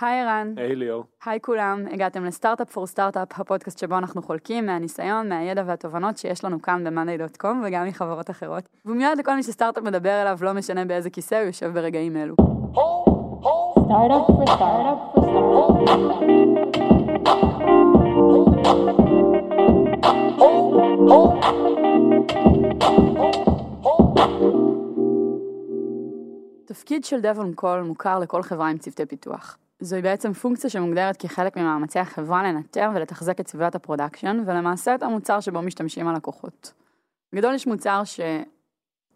היי ערן. היי ליאור. היי כולם, הגעתם לסטארט-אפ פור סטארט-אפ, הפודקאסט שבו אנחנו חולקים מהניסיון, מהידע והתובנות שיש לנו כאן ב-monday.com וגם מחברות אחרות. ומיד לכל מי שסטארט-אפ מדבר אליו, לא משנה באיזה כיסא הוא יושב ברגעים אלו. Startup for startup for startup. תפקיד של on call מוכר לכל חברה עם צוותי פיתוח. זוהי בעצם פונקציה שמוגדרת כחלק ממאמצי החברה לנטר ולתחזק את סביבת ה production, ולמעשה את המוצר שבו משתמשים הלקוחות. בגדול יש מוצר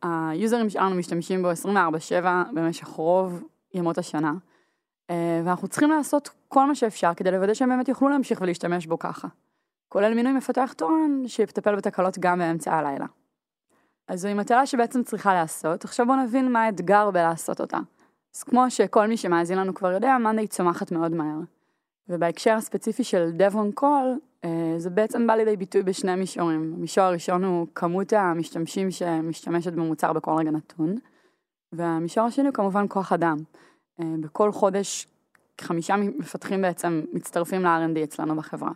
שהיוזרים שלנו משתמשים בו 24/7 במשך רוב ימות השנה, אה, ואנחנו צריכים לעשות כל מה שאפשר כדי לוודא שהם באמת יוכלו להמשיך ולהשתמש בו ככה. כולל מינוי מפתח תורן שיטפל בתקלות גם באמצע הלילה. אז זוהי מטלה שבעצם צריכה להיעשות, עכשיו בואו נבין מה האתגר בלעשות אותה. אז כמו שכל מי שמאזין לנו כבר יודע, מאנדיי צומחת מאוד מהר. ובהקשר הספציפי של on Call, אה, זה בעצם בא לידי ביטוי בשני מישורים. המישור הראשון הוא כמות המשתמשים שמשתמשת במוצר בכל רגע נתון, והמישור השני הוא כמובן כוח אדם. אה, בכל חודש חמישה מפתחים בעצם מצטרפים ל-R&D אצלנו בחברה.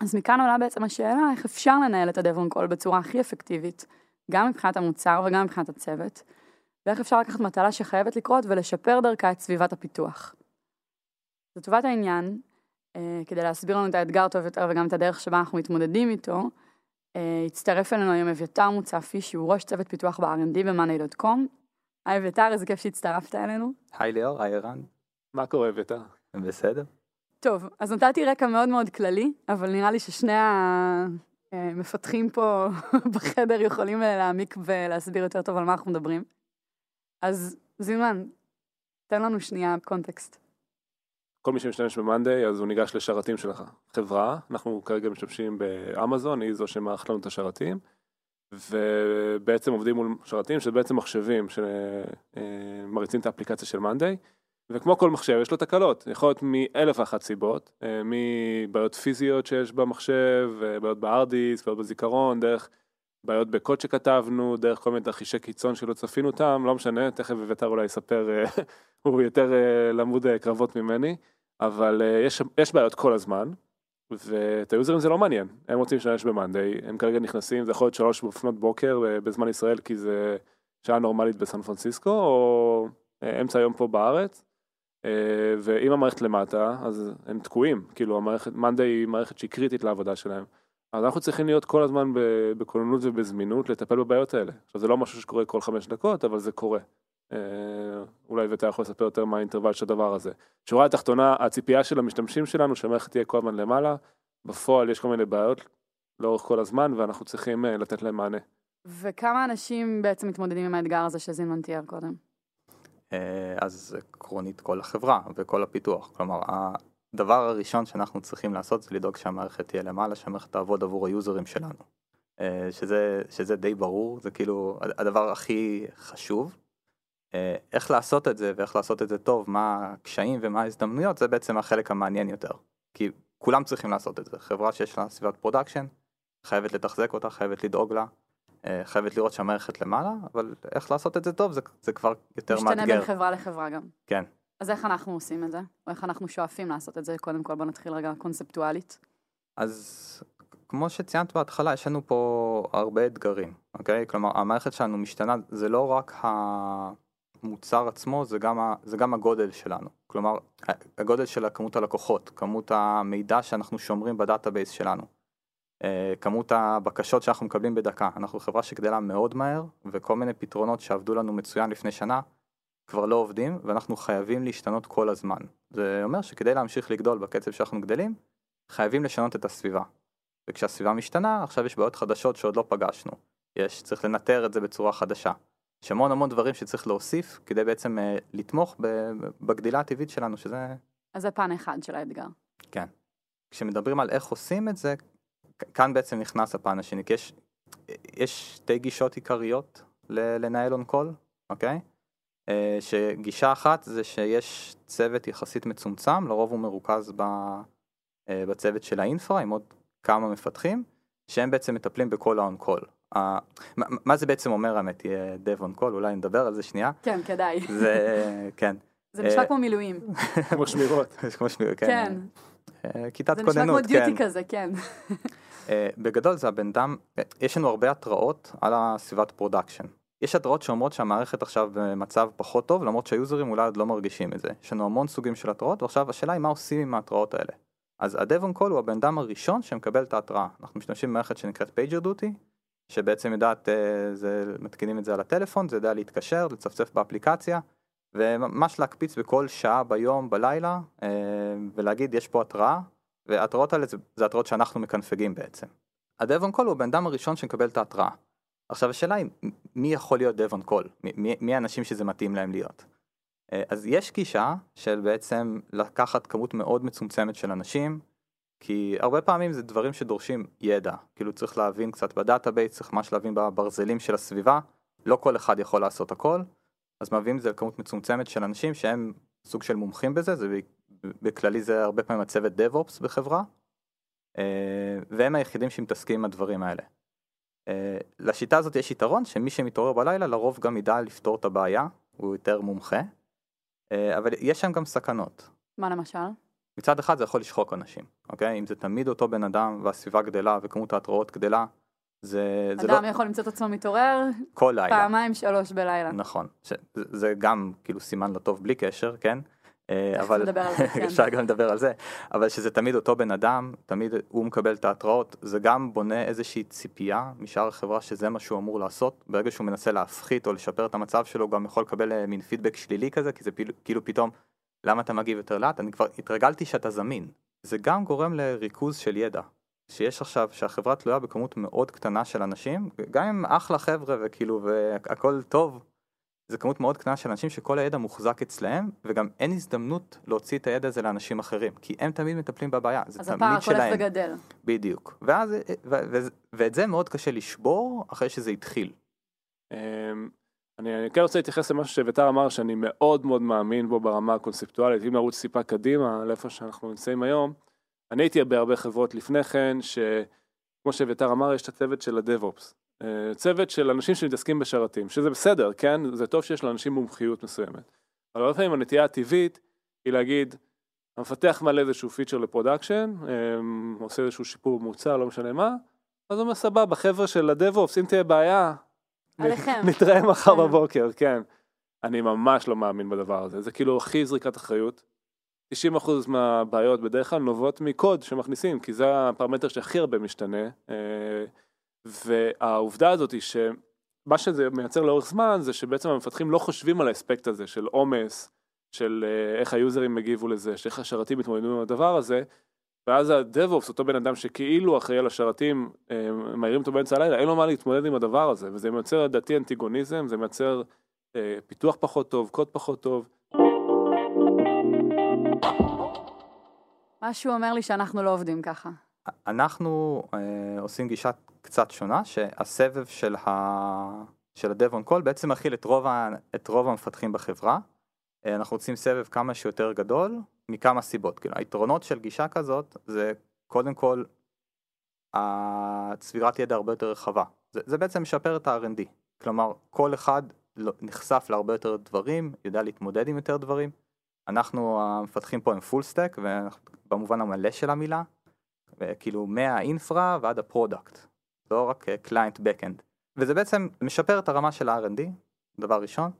אז מכאן עולה בעצם השאלה איך אפשר לנהל את on Call בצורה הכי אפקטיבית, גם מבחינת המוצר וגם מבחינת הצוות, ואיך אפשר לקחת מטלה שחייבת לקרות ולשפר דרכה את סביבת הפיתוח. לטובת העניין, אה, כדי להסביר לנו את האתגר טוב יותר וגם את הדרך שבה אנחנו מתמודדים איתו, אה, הצטרף אלינו היום אביתר מוצפי, שהוא ראש צוות פיתוח ב-R&D ב-money.com. היי אביתר, איזה כיף שהצטרפת אלינו. היי ליאור, היי ערן. מה קורה אביתר? בסדר. טוב, אז נתתי רקע מאוד מאוד כללי, אבל נראה לי ששני המפתחים פה בחדר יכולים להעמיק ולהסביר יותר טוב על מה אנחנו מדברים. אז זילמן, תן לנו שנייה קונטקסט. כל מי שמשתמש במאנדיי אז הוא ניגש לשרתים של החברה, אנחנו כרגע משתמשים באמזון, היא זו שמערכת לנו את השרתים, ובעצם עובדים מול שרתים שזה בעצם מחשבים שמריצים את האפליקציה של מאנדיי, וכמו כל מחשב יש לו תקלות, יכול להיות מאלף ואחת סיבות, מבעיות פיזיות שיש במחשב, בעיות בארדיס, בעיות בזיכרון, דרך בעיות בקוד שכתבנו, דרך כל מיני תרחישי קיצון שלא צפינו אותם, לא משנה, תכף אביתר אולי יספר, הוא יותר למוד קרבות ממני, אבל יש, יש בעיות כל הזמן, ואת היוזרים זה לא מעניין, הם רוצים להשתמש במאנדיי, הם כרגע נכנסים, זה יכול להיות שלוש בפנות בוקר בזמן ישראל כי זה שעה נורמלית בסן פרנסיסקו, או אמצע היום פה בארץ, ואם המערכת למטה, אז הם תקועים, כאילו המערכת, מאנדיי היא מערכת שהיא קריטית לעבודה שלהם. אז אנחנו צריכים להיות כל הזמן בכוננות ובזמינות לטפל בבעיות האלה. עכשיו זה לא משהו שקורה כל חמש דקות, אבל זה קורה. אולי ואתה יכול לספר יותר מה האינטרוול של הדבר הזה. שורה התחתונה, הציפייה של המשתמשים שלנו שהמערכת תהיה כל הזמן למעלה, בפועל יש כל מיני בעיות לאורך כל הזמן ואנחנו צריכים לתת להם מענה. וכמה אנשים בעצם מתמודדים עם האתגר הזה שזינמן תיאר קודם? אז עקרונית כל החברה וכל הפיתוח, כלומר הדבר הראשון שאנחנו צריכים לעשות זה לדאוג שהמערכת תהיה למעלה, שהמערכת תעבוד עבור היוזרים שלנו. שזה, שזה די ברור, זה כאילו הדבר הכי חשוב. איך לעשות את זה ואיך לעשות את זה טוב, מה הקשיים ומה ההזדמנויות, זה בעצם החלק המעניין יותר. כי כולם צריכים לעשות את זה. חברה שיש לה סביבת production, חייבת לתחזק אותה, חייבת לדאוג לה, חייבת לראות שהמערכת למעלה, אבל איך לעשות את זה טוב זה, זה כבר יותר משתנה מאתגר. משתנה בין חברה לחברה גם. כן. אז איך אנחנו עושים את זה? או איך אנחנו שואפים לעשות את זה? קודם כל בוא נתחיל רגע קונספטואלית. אז כמו שציינת בהתחלה, יש לנו פה הרבה אתגרים, אוקיי? כלומר, המערכת שלנו משתנה, זה לא רק המוצר עצמו, זה גם, ה, זה גם הגודל שלנו. כלומר, הגודל של כמות הלקוחות, כמות המידע שאנחנו שומרים ב database שלנו, כמות הבקשות שאנחנו מקבלים בדקה. אנחנו חברה שגדלה מאוד מהר, וכל מיני פתרונות שעבדו לנו מצוין לפני שנה, כבר לא עובדים, ואנחנו חייבים להשתנות כל הזמן. זה אומר שכדי להמשיך לגדול בקצב שאנחנו גדלים, חייבים לשנות את הסביבה. וכשהסביבה משתנה, עכשיו יש בעיות חדשות שעוד לא פגשנו. יש, צריך לנטר את זה בצורה חדשה. יש המון המון דברים שצריך להוסיף כדי בעצם אה, לתמוך בגדילה הטבעית שלנו, שזה... אז זה פן אחד של האתגר. כן. כשמדברים על איך עושים את זה, כאן בעצם נכנס הפן השני, כי יש, יש שתי גישות עיקריות לנהל און קול, אוקיי? Uh, שגישה אחת זה שיש צוות יחסית מצומצם, לרוב הוא מרוכז ב, uh, בצוות של האינפרה עם עוד כמה מפתחים, שהם בעצם מטפלים בכל. Uh, מה, מה זה בעצם אומר האמת, יהיה dev on call, אולי נדבר על זה שנייה. כן, כדאי. זה, כן. זה נשמע אה, כמו מילואים. כמו שמירות. כמו שמיר, כן. כן. אה, כיתת זה נשמע כמו כוננות, כן. דיוטי כזה, כן. אה, בגדול זה הבן אדם, אה, יש לנו הרבה התראות על הסביבת production. יש התראות שאומרות שהמערכת עכשיו במצב פחות טוב, למרות שהיוזרים אולי עוד לא מרגישים את זה. יש לנו המון סוגים של התראות, ועכשיו השאלה היא מה עושים עם ההתראות האלה. אז on call הוא הבן אדם הראשון שמקבל את ההתראה. אנחנו משתמשים במערכת שנקראת PagerDuty, שבעצם יודעת, אה, זה, מתקינים את זה על הטלפון, זה יודע להתקשר, לצפצף באפליקציה, וממש להקפיץ בכל שעה ביום, בלילה, אה, ולהגיד יש פה התראה, וההתראות האלה זה, זה התראות שאנחנו מקנפגים בעצם. on call הוא הבן אדם הראשון שמקבל את ההתראה. עכשיו השאלה היא, מי יכול להיות on call? מי, מי, האנשים שזה מתאים להם להיות? אה, אז יש גישה של בעצם לקחת כמות מאוד מצומצמת של אנשים, כי הרבה פעמים זה דברים שדורשים ידע, כאילו צריך להבין קצת ב database, צריך ממש להבין בברזלים של הסביבה, לא כל אחד יכול לעשות הכל, אז מביאים את זה לכמות מצומצמת של אנשים שהם סוג של מומחים בזה, זה בכללי זה הרבה פעמים הצוות DevOps בחברה, אה, והם היחידים שמתעסקים עם הדברים האלה. אה, לשיטה הזאת יש יתרון שמי שמתעורר בלילה לרוב גם ידע לפתור את הבעיה, הוא יותר מומחה, אה, אבל יש שם גם סכנות. מה למשל? מצד אחד זה יכול לשחוק אנשים, אוקיי? אם זה תמיד אותו בן אדם והסביבה גדלה וכמות ההתראות גדלה, זה, זה אדם לא יכול למצוא את עצמו מתעורר כל לילה. פעמיים שלוש בלילה. נכון, ש, זה, זה גם כאילו סימן לא טוב בלי קשר, כן? אבל כן. אפשר גם לדבר על זה, אבל שזה תמיד אותו בן אדם, תמיד הוא מקבל את ההתראות, זה גם בונה איזושהי ציפייה משאר החברה שזה מה שהוא אמור לעשות, ברגע שהוא מנסה להפחית או לשפר את המצב שלו, הוא גם יכול לקבל אה, מין פידבק שלילי כזה, כי זה כאילו פתאום, למה אתה מגיב יותר לאט? אני כבר התרגלתי שאתה זמין. זה גם גורם לריכוז של ידע. שיש עכשיו, שהחברה תלויה בכמות מאוד קטנה של אנשים, גם אם אחלה חבר'ה וכאילו והכל טוב, זה כמות מאוד קטנה של אנשים שכל הידע מוחזק אצלהם, וגם אין הזדמנות להוציא את הידע הזה לאנשים אחרים, כי הם תמיד מטפלים בבעיה, זה אז תמיד הפער הולך שלהם. וגדל. בדיוק. ואז, ו- ו- ואת זה מאוד קשה לשבור אחרי שזה התחיל. אמ, אני, אני כן רוצה להתייחס למשהו שאביתר אמר שאני מאוד מאוד מאמין בו ברמה הקונספטואלית, אם נרוץ טיפה קדימה לאיפה שאנחנו נמצאים היום, אני הייתי בהרבה חברות לפני כן, שכמו שאביתר אמר, יש את הצוות של אה, צוות של אנשים שמתעסקים בשרתים, שזה בסדר, כן? זה טוב שיש לאנשים מומחיות מסוימת. אבל הרבה פעמים הנטייה הטבעית היא להגיד, המפתח מעלה איזשהו פיצ'ר ל-production, אמ, עושה איזשהו שיפור מוצר, לא משנה מה, אז הוא אומר סבבה, חבר'ה של ה-DevOps, אם תהיה בעיה, עליכם. נתראה מחר כן. בבוקר, כן. אני ממש לא מאמין בדבר הזה, זה כאילו הכי זריקת אחריות. 90% מהבעיות בדרך כלל נובעות מקוד שמכניסים, כי זה הפרמטר שהכי הרבה משתנה. והעובדה הזאת היא שמה שזה מייצר לאורך זמן זה שבעצם המפתחים לא חושבים על האספקט הזה של עומס, של אה, איך היוזרים הגיבו לזה, שאיך השרתים מתמודדים עם הדבר הזה, ואז ה-DevOps, אותו בן אדם שכאילו אחראי על השרתים, אה, מעירים אותו באמצע הלילה, אין לו מה להתמודד עם הדבר הזה, וזה מייצר לדעתי אנטיגוניזם, זה מייצר אה, פיתוח פחות טוב, קוד פחות טוב. משהו אומר לי שאנחנו לא עובדים ככה. אנחנו אה, עושים גישה קצת שונה, שהסבב של, ה... של ה-Dev on call בעצם מכיל את ה... את רוב המפתחים בחברה. אה, אנחנו רוצים סבב כמה שיותר גדול, מכמה סיבות. כאילו, היתרונות של גישה כזאת זה קודם כל הצבירת ידע הרבה יותר רחבה. זה, זה בעצם משפר את ה-R&D. כלומר, כל אחד לא- נחשף להרבה יותר דברים, יודע להתמודד עם יותר דברים. אנחנו המפתחים פה הם full stack, במובן המלא של המילה, כאילו מה-infra ועד ה-product, לא רק client backend. וזה בעצם משפר את הרמה של ה-R&D, דבר ראשון.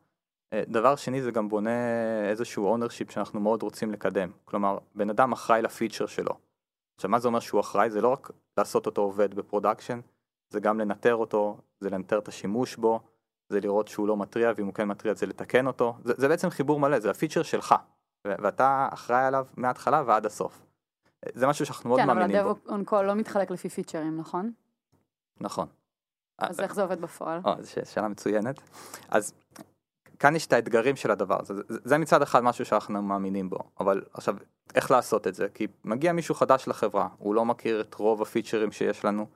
אה, דבר שני זה גם בונה איזשהו ownership שאנחנו מאוד רוצים לקדם. כלומר, בן אדם אחראי לפיצ'ר שלו. עכשיו מה זה אומר שהוא אחראי? זה לא רק לעשות אותו עובד ב-production, זה גם לנטר אותו, זה לנטר את השימוש בו, זה לראות שהוא לא מתריע, ואם הוא כן מתריע זה לתקן אותו. זה, זה בעצם חיבור מלא, זה הפיצ'ר שלך, ואתה אחראי עליו מההתחלה ועד הסוף. אה, זה משהו שאנחנו מאוד כן, אבל מאמינים בו. ה-Dev on call לא מתחלק לפי פיצ'רים, נכון? נכון. אז איך זה עובד בפועל? אה, זו שאלה מצוינת. אז כאן יש את האתגרים של הדבר הזה. זה, זה מצד אחד משהו שאנחנו מאמינים בו, אבל עכשיו, איך לעשות את זה? כי מגיע מישהו חדש לחברה, הוא לא מכיר את רוב הפיצ'רים שיש לנו,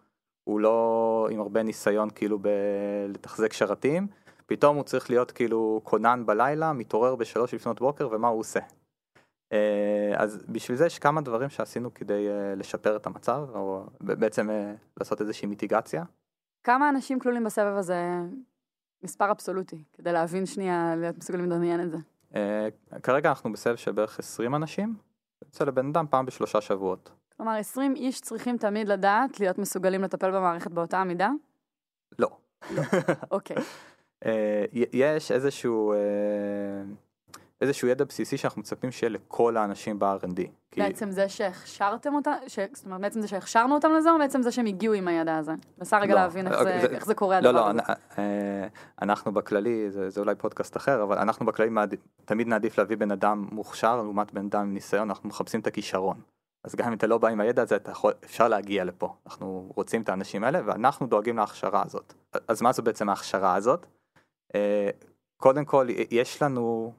הוא לא עם הרבה ניסיון כאילו בלתחזק שרתים, פתאום הוא צריך להיות כאילו כונן בלילה, מתעורר בשלוש לפנות בוקר, ומה הוא עושה? אה, אז בשביל זה יש כמה דברים שעשינו כדי אה, לשפר את המצב, או בעצם אה, לעשות איזושהי מיטיגציה. כמה אנשים כלולים בסבב הזה? מספר אבסולוטי, כדי להבין שנייה, להיות מסוגלים לדמיין את זה. כרגע אנחנו בסבב של בערך 20 אנשים, יוצא לבן אדם פעם בשלושה שבועות. כלומר, 20 איש צריכים תמיד לדעת, להיות מסוגלים לטפל במערכת באותה המידה? לא. אוקיי. אה, י- יש איזשהו, איזשהו ידע בסיסי שאנחנו מצפים שיהיה לכל האנשים ב-R&D. כי- בעצם זה שהכשרתם אותם, ש... זאת אומרת, בעצם זה שהכשרנו אותם לזה, או בעצם זה שהם הגיעו עם הידע הזה? מנסה רגע לא, להבין איך אוקיי, זה- זה- איך זה קורה לא, הדבר לא, הזה. אנ- אה, אנחנו בכללי, זה, זה אולי פודקאסט אחר, אבל אנחנו בכללי מעד... תמיד נעדיף להביא בן אדם מוכשר לעומת בן אדם עם ניסיון, אנחנו מחפשים את הכישרון. אז גם אם אתה לא בא עם הידע הזה, יכול, אפשר להגיע לפה. אנחנו רוצים את האנשים האלה, ואנחנו דואגים להכשרה הזאת. אז מה זו בעצם ההכשרה הזאת? אה, קודם כל, יש לנו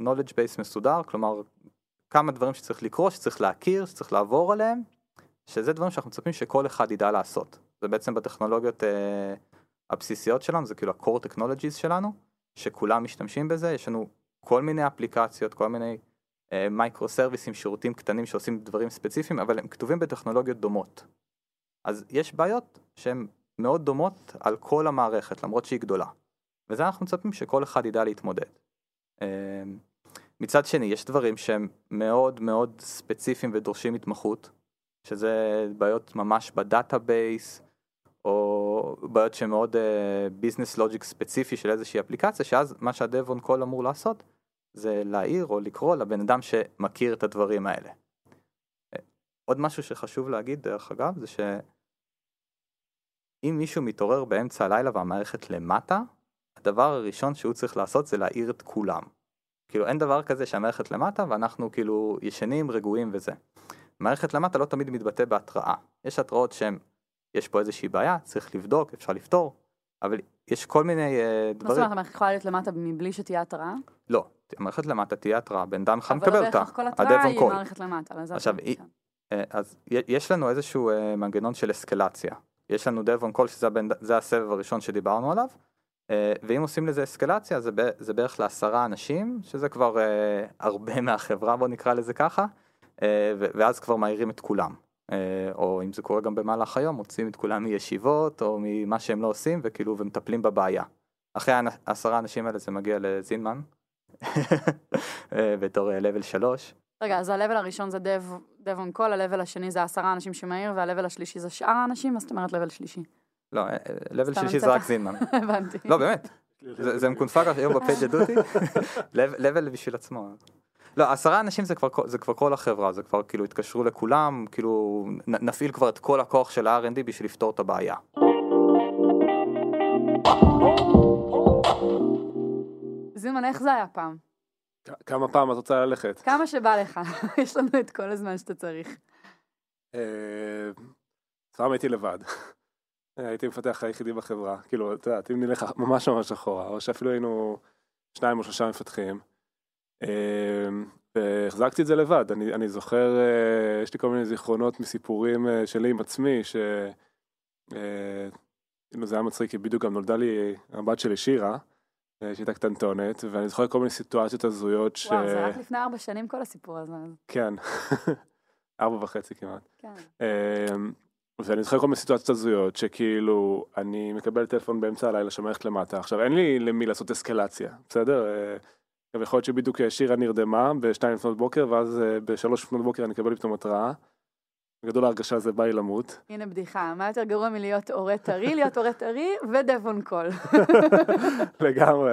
knowledge base מסודר, כלומר, כמה דברים שצריך לקרוא, שצריך להכיר, שצריך לעבור עליהם, שזה דברים שאנחנו מצפים שכל אחד ידע לעשות. זה בעצם בטכנולוגיות אה, הבסיסיות שלנו, זה כאילו ה-core technologies שלנו, שכולם משתמשים בזה, יש לנו כל מיני אפליקציות, כל מיני מייקרו סרוויסים, שירותים קטנים שעושים דברים ספציפיים, אבל הם כתובים בטכנולוגיות דומות. אז יש בעיות שהן מאוד דומות על כל המערכת, למרות שהיא גדולה. וזה אנחנו מצפים שכל אחד ידע להתמודד. אה, מצד שני, יש דברים שהם מאוד מאוד ספציפיים ודורשים התמחות, שזה בעיות ממש ב-database, או בעיות שמאוד business logic ספציפי של איזושהי אפליקציה, שאז מה שה-dev on call אמור לעשות, זה להעיר או לקרוא לבן אדם שמכיר את הדברים האלה. אה, עוד משהו שחשוב להגיד, דרך אגב, זה שאם מישהו מתעורר באמצע הלילה והמערכת למטה, הדבר הראשון שהוא צריך לעשות זה להעיר את כולם. כאילו אין דבר כזה שהמערכת למטה ואנחנו כאילו ישנים, רגועים וזה. מערכת למטה לא תמיד מתבטא בהתראה. יש התראות שהן, יש פה איזושהי בעיה, צריך לבדוק, אפשר לפתור, אבל יש כל מיני uh, מה זאת דברים. אומרת, המערכת יכולה להיות למטה מבלי שתהיה התראה? לא, המערכת למטה תהיה התראה, בן אדם אבל מקבל לא אותה. בהכרח כל התראה היא. מערכת למטה. עכשיו, היא- כן. אה, אז יש לנו איזשהו אה, מנגנון של אסקלציה. יש לנו on call שזה הבן, הסבב הראשון שדיברנו עליו, אה, ואם עושים לזה אסקלציה זה, זה בערך לעשרה אנשים, שזה כבר אה, הרבה מהחברה בוא נקרא לזה ככה, אה, ו- ואז כבר מעירים את כולם. אה, או אם זה קורה גם במהלך היום, מוציאים את כולם מישיבות או ממה שהם לא עושים וכאילו ומטפלים בבעיה. אחרי העשרה האנשים האלה זה מגיע לזינמן, אה, בתור לבל שלוש. רגע, אז ה-level הראשון זה dev dev on call, ה-level השני זה עשרה אנשים שמעיר, וה-level השלישי זה שאר האנשים? מה זאת אומרת level שלישי? לא, לבל סתם שלישי זה. רק זינמן. הבנתי. לא, באמת. זה מקונפג היום בפייג' הדוטי, לבל בשביל עצמו. לא, עשרה אנשים זה כבר, זה כבר כל החברה, זה כבר כאילו התקשרו לכולם, כאילו נפעיל כבר את כל הכוח של ה-R&D בשביל לפתור את הבעיה. זילמן, איך זה היה פעם? כמה פעם את רוצה ללכת? כמה שבא לך, יש לנו את כל הזמן שאתה צריך. אה, פעם הייתי לבד. הייתי מפתח היחידי בחברה. כאילו, את יודעת, אם נלך ממש ממש אחורה, או שאפילו היינו שניים או שלושה מפתחים. אה, והחזקתי את זה לבד. אני, אני זוכר, אה, יש לי כל מיני זיכרונות מסיפורים אה, שלי עם עצמי, ש... אה, כאילו זה היה מצחיק, כי בדיוק גם נולדה לי הבת שלי שירה, שהייתה קטנטונת, ואני זוכר כל מיני סיטואציות הזויות ש... וואו, זה רק לפני ארבע שנים כל הסיפור הזה. כן, ארבע וחצי כמעט. כן. ואני זוכר כל מיני סיטואציות הזויות שכאילו אני מקבל טלפון באמצע הלילה שהמערכת למטה עכשיו אין לי למי לעשות אסקלציה בסדר אה, גם יכול להיות שבדיוק שירה נרדמה בשתיים לפנות בוקר ואז אה, בשלוש לפנות בוקר אני אקבל פתאום התראה. בגדול ההרגשה זה בא לי למות הנה בדיחה, מה יותר גרוע מלהיות הורה טרי, להיות הורה טרי on call. לגמרי.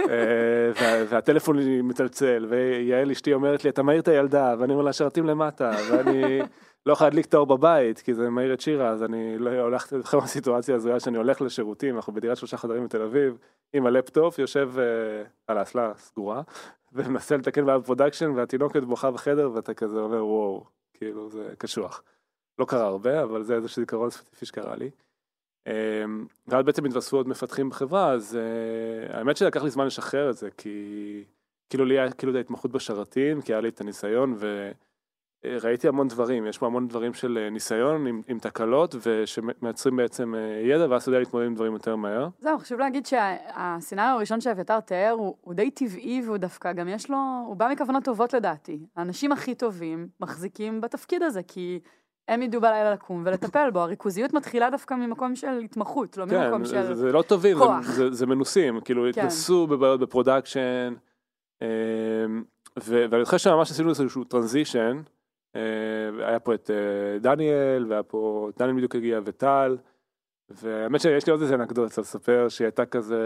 אה, וה- והטלפון מצלצל ויעל אשתי אומרת לי אתה מעיר את הילדה ואני אומר לה שרתים למטה ואני לא יכול להדליק את האור בבית כי זה מעיר את שירה אז אני לא הולך לכם הסיטואציה הזויה שאני הולך לשירותים אנחנו בדירת שלושה חדרים בתל אביב עם הלפטופ יושב אה, על האסלה סגורה ומנסה לתקן בעיה ב-production והתינוקת בוכה בחדר ואתה כזה אומר וואו כאילו זה קשוח. לא קרה הרבה אבל זה איזה זיכרון ספציפי שקרה לי. אמ, ואז בעצם התווספו עוד מפתחים בחברה, אז uh, האמת שלקח לי זמן לשחרר את זה, כי כאילו לי היה כאילו את ההתמחות בשרתים, כי היה לי את הניסיון, וראיתי המון דברים, יש פה המון דברים של אה, ניסיון עם, עם תקלות, ושמייצרים בעצם אה, ידע, ואז אתה יודע להתמודד עם דברים יותר מהר. זהו, חשוב להגיד שהסצנריו הראשון שאביתר תיאר הוא, הוא די טבעי והוא דווקא גם יש לו, הוא בא מכוונות טובות לדעתי. האנשים הכי טובים מחזיקים בתפקיד הזה, כי הם ידעו בלילה לקום ולטפל בו. הריכוזיות מתחילה דווקא ממקום של התמחות, לא כן, ממקום זה, של... זה לא טובים, זה, כוח. זה, זה מנוסים, כאילו כן. התנסו בבעיות ב-production, ואני חושב שממש עשינו איזשהו transition, היה פה את אה, דניאל, והיה פה, דניאל בדיוק הגיע, וטל, והאמת שיש לי עוד איזה אנקדוטה לספר, שהיא הייתה כזה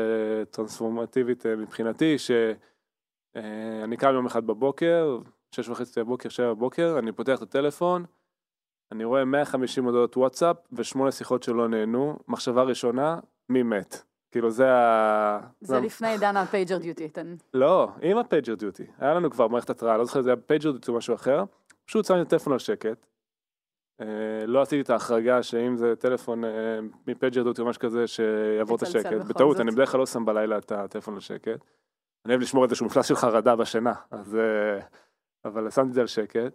טרנספורמטיבית אה, מבחינתי, שאני קם יום אחד בבוקר, שש וחצי בבוקר, שבע בבוקר, אני פותח את הטלפון, אני רואה 150 הודעות וואטסאפ ושמונה שיחות שלא נענו, מחשבה ראשונה, מי מת? כאילו זה ה... זה לפני עידן ה-PagerDuty. לא, עם ה-PagerDuty. היה לנו כבר מערכת התראה, לא זוכר אם זה היה PagerDuty או משהו אחר. פשוט שמתי את הטלפון על שקט. אה, לא עשיתי את ההחרגה שאם זה טלפון אה, מפייג'ר דיוטי או משהו כזה שיעבור את השקט. בטעות. אני בדרך כלל לא שם בלילה את הטלפון על שקט. אני אוהב לשמור איזשהו מפלס של חרדה בשינה, אז... אה, אבל שמתי את זה על שקט.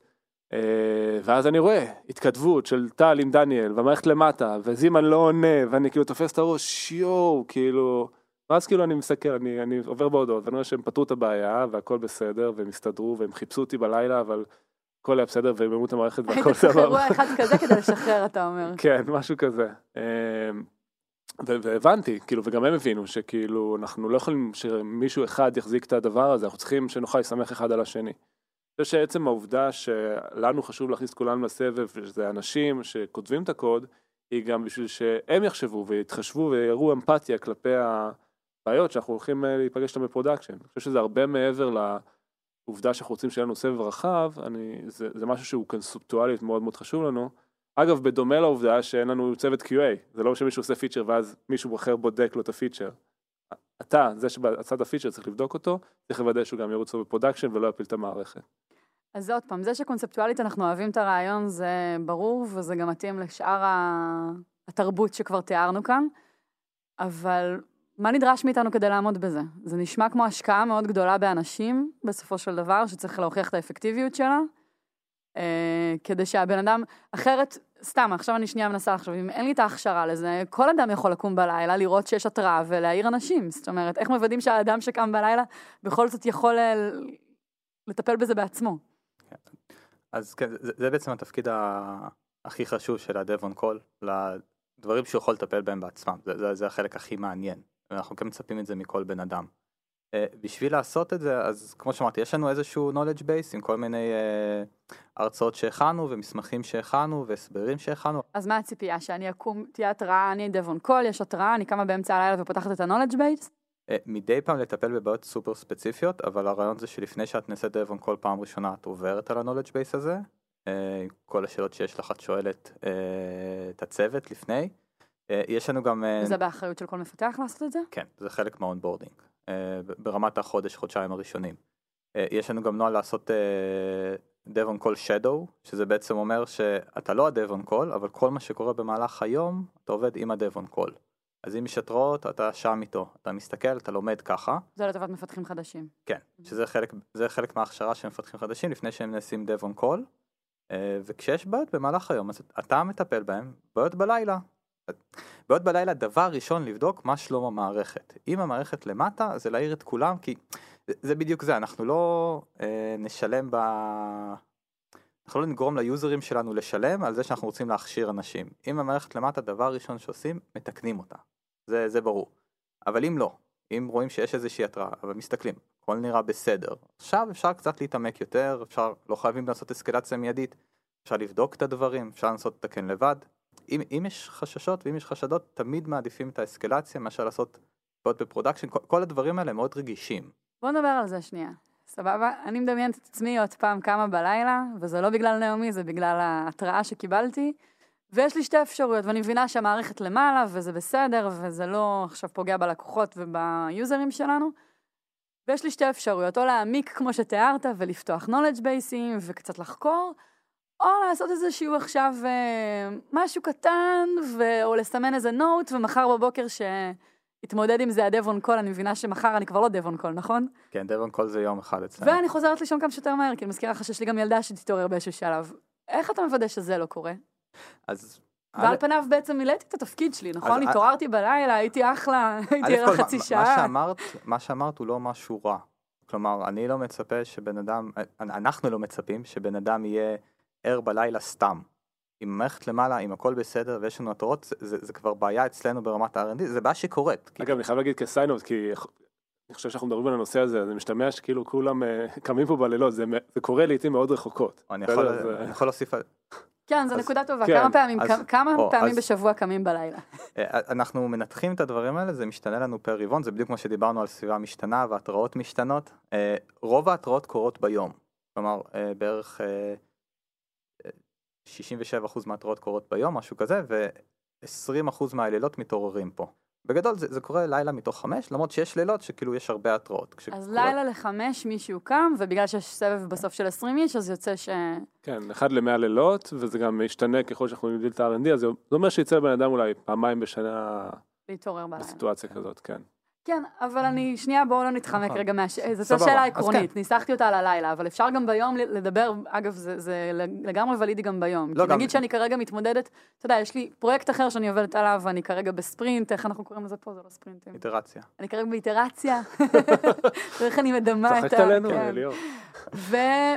אה, ואז אני רואה התכתבות של טל עם דניאל, והמערכת למטה, וזימן לא עונה, ואני כאילו תופס את הראש, יואו, כאילו... ואז כאילו אני מסתכל, אני, אני עובר בהודעות, ואני רואה שהם פתרו את הבעיה, והכל בסדר, והם הסתדרו, והם חיפשו אותי בלילה, אבל הכל היה בסדר, והם הרימו את המערכת, היית והכל צריך סבבה. אירוע אחד כזה כדי לשחרר, אתה אומר. כן, משהו כזה. אמ, והבנתי, כאילו, וגם הם הבינו שכאילו, אנחנו לא יכולים שמישהו אחד יחזיק את הדבר הזה, אנחנו צריכים שנוכל להסתמך אחד על השני. אני חושב שעצם העובדה שלנו חשוב להכניס כולנו לסבב, שזה אנשים שכותבים את הקוד, היא גם בשביל שהם יחשבו ויתחשבו ויראו אמפתיה כלפי הבעיות שאנחנו הולכים אה, להיפגש איתן ב-production. אני חושב שזה הרבה מעבר לעובדה שאנחנו רוצים שיהיה לנו סבב רחב, אני, זה, זה משהו שהוא קונספטואלית מאוד מאוד חשוב לנו. אגב, בדומה לעובדה שאין לנו צוות QA, זה לא שמישהו עושה פיצ'ר ואז מישהו אחר בודק לו את הפיצ'ר. אתה, זה שבונה את הפיצ'ר צריך לבדוק אותו, צריך לוודא שהוא גם ירוץ לו ב-production ולא יפיל את המערכת. אז עוד פעם, זה שקונספטואלית אנחנו אוהבים את הרעיון זה ברור, וזה גם מתאים לשאר התרבות שכבר תיארנו כאן, אבל מה נדרש מאיתנו כדי לעמוד בזה? זה נשמע כמו השקעה מאוד גדולה באנשים, בסופו של דבר, שצריך להוכיח את האפקטיביות שלה, אה, כדי שהבן אדם, אחרת, סתם, עכשיו אני שנייה מנסה לחשוב, אם אין לי את ההכשרה לזה, כל אדם יכול לקום בלילה, לראות שיש התראה ולהעיר אנשים. זאת אומרת, איך מוודאים שהאדם שקם בלילה בכל זאת יכול אה, לטפל בזה בעצמו? אז כן, זה, זה בעצם התפקיד הכי חשוב של on call, לדברים שהוא יכול לטפל בהם בעצמם, זה, זה, זה החלק הכי מעניין, ואנחנו כן מצפים את זה מכל בן אדם. Uh, בשביל לעשות את זה, אז כמו שאמרתי, יש לנו איזשהו knowledge base עם כל מיני uh, הרצאות שהכנו ומסמכים שהכנו והסברים שהכנו. אז מה הציפייה? שאני אקום, תהיה התראה, אני דבון קול, יש התראה, אני קמה באמצע הלילה ופותחת את ה-knowledge base? Uh, מדי פעם לטפל בבעיות סופר ספציפיות, אבל הרעיון זה שלפני שאת נעשית on כל פעם ראשונה את עוברת על ה-knowledge base הזה, uh, כל השאלות שיש לך את שואלת uh, את הצוות לפני. Uh, יש לנו גם... Uh, זה באחריות של כל מפתח לעשות את זה? כן, זה חלק מה-onboarding, אה, ברמת החודש, חודשיים הראשונים. אה, יש לנו גם נוהל לעשות dev on call shadow, שזה בעצם אומר שאתה לא ה-dev on call, אבל כל מה שקורה במהלך היום, אתה עובד עם ה-dev on call. אז אם יש התראות, אתה שם איתו, אתה מסתכל, אתה לומד ככה, זה לטובת מפתחים חדשים. כן, שזה חלק, זה חלק מההכשרה של מפתחים חדשים לפני שהם נעשים dev on call, אה, וכשיש בעיות במהלך היום, אז אתה מטפל בהם, בעיות בלילה. בעיות בלילה, דבר ראשון לבדוק מה שלום המערכת. אם המערכת למטה, זה להעיר את כולם, כי זה בדיוק זה, אנחנו לא אה, נשלם ב... אנחנו לא נגרום ליוזרים שלנו לשלם על זה שאנחנו רוצים להכשיר אנשים. אם המערכת למטה, דבר ראשון שעושים, מתקנים אותה. זה, זה ברור. אבל אם לא, אם רואים שיש איזושהי התראה, אבל מסתכלים, הכל נראה בסדר, עכשיו אפשר קצת להתעמק יותר, אפשר, לא חייבים לעשות אסקלציה מיידית, אפשר לבדוק את הדברים, אפשר לנסות לתקן לבד. אם, אם יש חששות ואם יש חשדות, תמיד מעדיפים את האסקלציה מאשר לעשות בעיות ב-production, כל, כל הדברים האלה מאוד רגישים. בוא נדבר על זה שנייה. סבבה? אני מדמיינת את עצמי עוד פעם קמה בלילה, וזה לא בגלל נעמי, זה בגלל ההתראה שקיבלתי, ויש לי שתי אפשרויות, ואני מבינה שהמערכת למעלה, וזה בסדר, וזה לא עכשיו פוגע בלקוחות וב-users שלנו, ויש לי שתי אפשרויות, או להעמיק כמו שתיארת, ולפתוח knowledge bases, וקצת לחקור, או לעשות איזשהו עכשיו אה, משהו קטן, ו... או לסמן איזה note, ומחר בבוקר ש... התמודד עם זה ה-dev on call, אני מבינה שמחר אני כבר לא dev on call, נכון? כן, dev on call זה יום אחד אצלנו. ואני חוזרת לישון כמה שיותר מהר, כי אני מזכירה לך שיש לי גם ילדה שתתעורר באיזשהו שלב. איך אתה מוודא שזה לא קורה? אז... ועל פניו בעצם מילאתי את התפקיד שלי, נכון? אז- התעוררתי בלילה, הייתי אחלה, הייתי ערה חצי שעה. מה שאמרת, מה שאמרת הוא לא משהו רע. כלומר, אני לא מצפה שבן אדם, אנחנו לא מצפים שבן אדם יהיה ער בלילה סתם. אם המערכת למעלה, אם הכל בסדר ויש לנו התראות, זה, זה, זה כבר בעיה אצלנו ברמת ה-R&D, זה בעיה שקורית. כי- אגב, אני חייב להגיד כסיינוט, כי אני חושב שאנחנו מדברים על הנושא הזה, זה משתמע שכאילו כולם אה, קמים פה בלילות, זה, זה קורה לעיתים מאוד רחוקות. אני יכול, זה- אני יכול להוסיף, על- כן, זו אז- נקודה טובה, כן, כמה פעמים, אז- כמה- או, פעמים אז- בשבוע קמים בלילה? אה, אנחנו מנתחים את הדברים האלה, זה משתנה לנו פר רבעון, זה בדיוק כמו שדיברנו על סביבה משתנה והתראות משתנות. אה, רוב ההתראות קורות ביום, כלומר אה, בערך אה, אה, 67% מההתראות קורות ביום, משהו כזה, ו-20% מהלילות מתעוררים פה. בגדול זה, זה קורה לילה מתוך חמש, למרות שיש לילות שכאילו יש הרבה התראות. אז כשקורה- לילה לחמש מישהו קם, ובגלל שיש סבב בסוף של 20 איש, אז יוצא ש... כן, אחד למאה לילות, וזה גם משתנה ככל שאנחנו נגדיל את ה-R&D, אז זה זה אומר שיצא לבן אדם אולי פעמיים בשנה להתעורר בלילה. בסיטואציה כזאת, כן. כן, אבל אני, שנייה, בואו לא נתחמק נכון. רגע מהש... זאת שאלה עקרונית, כן. ניסחתי אותה על הלילה, אבל אפשר גם ביום לדבר, אגב, זה, לגמרי ולידי גם ביום. לא, כי נגיד שאני כרגע מתמודדת, אתה יודע, יש לי פרויקט אחר שאני עובדת עליו, ואני כרגע בספרינט, איך אנחנו קוראים לזה פה? זה לא ספרינטים. איטרציה. אני כרגע באיטרציה, ואיך אני מדמה את צחקת ה... עלינו, כן. ליאור.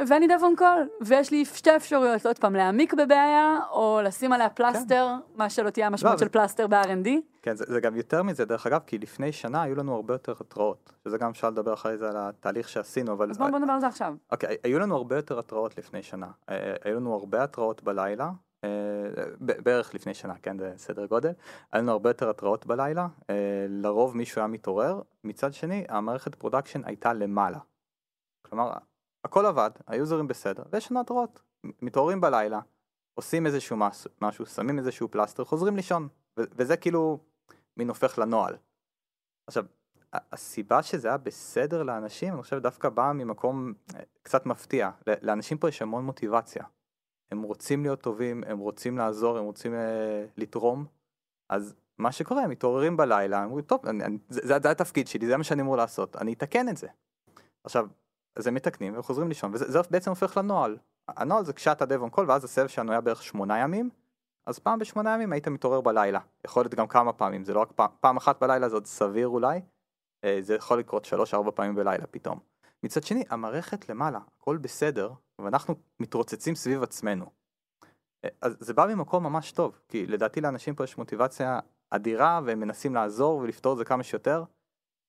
ואני דבון קול, ויש לי שתי אפשרויות, עוד פעם, להעמיק בבעיה, או לשים עליה פלסטר, מה שלא תהיה המשמעות לא, של פלסטר ב-R&D. כן, זה, זה גם יותר מזה, דרך אגב, כי לפני שנה היו לנו הרבה יותר התראות, שזה גם אפשר לדבר אחרי זה על התהליך שעשינו, אבל... אז בואו בוא נדבר על זה עכשיו. אוקיי, היו לנו הרבה יותר התראות לפני שנה. אה, היו לנו הרבה התראות בלילה, אה, בערך לפני שנה, כן, זה סדר גודל. היה לנו הרבה יותר התראות בלילה, אה, לרוב מישהו היה מתעורר. מצד שני, המערכת production הייתה למעלה. כלומר, הכל עבד, היוזרים בסדר, ויש לנו התראות. מתעוררים בלילה, עושים איזשהו משהו, שמים איזשהו פלסטר, חוזרים לישון. וזה כאילו מין הופך לנוהל. עכשיו, הסיבה שזה היה בסדר לאנשים, אני חושב דווקא באה ממקום אה, קצת מפתיע. לאנשים פה יש המון מוטיבציה. הם רוצים להיות טובים, הם רוצים לעזור, הם רוצים אה, לתרום. אז מה שקורה, הם מתעוררים בלילה, הם אומרים, טוב, אני, אני, זה, זה, זה התפקיד שלי, זה מה שאני אמור לעשות, אני אתקן את זה. עכשיו, אז הם מתקנים וחוזרים לישון, וזה זה בעצם הופך לנוהל. הנוהל זה כשאתה דבון קול, ואז הסבב שלנו היה בערך שמונה ימים, אז פעם בשמונה ימים היית מתעורר בלילה. יכול להיות גם כמה פעמים, זה לא רק פעם, פעם אחת בלילה זה עוד סביר אולי, אה, זה יכול לקרות שלוש ארבע פעמים בלילה פתאום. מצד שני, המערכת למעלה, הכל בסדר, ואנחנו מתרוצצים סביב עצמנו. אה, אז זה בא ממקום ממש טוב, כי לדעתי לאנשים פה יש מוטיבציה אדירה, והם מנסים לעזור ולפתור את זה כמה שיותר,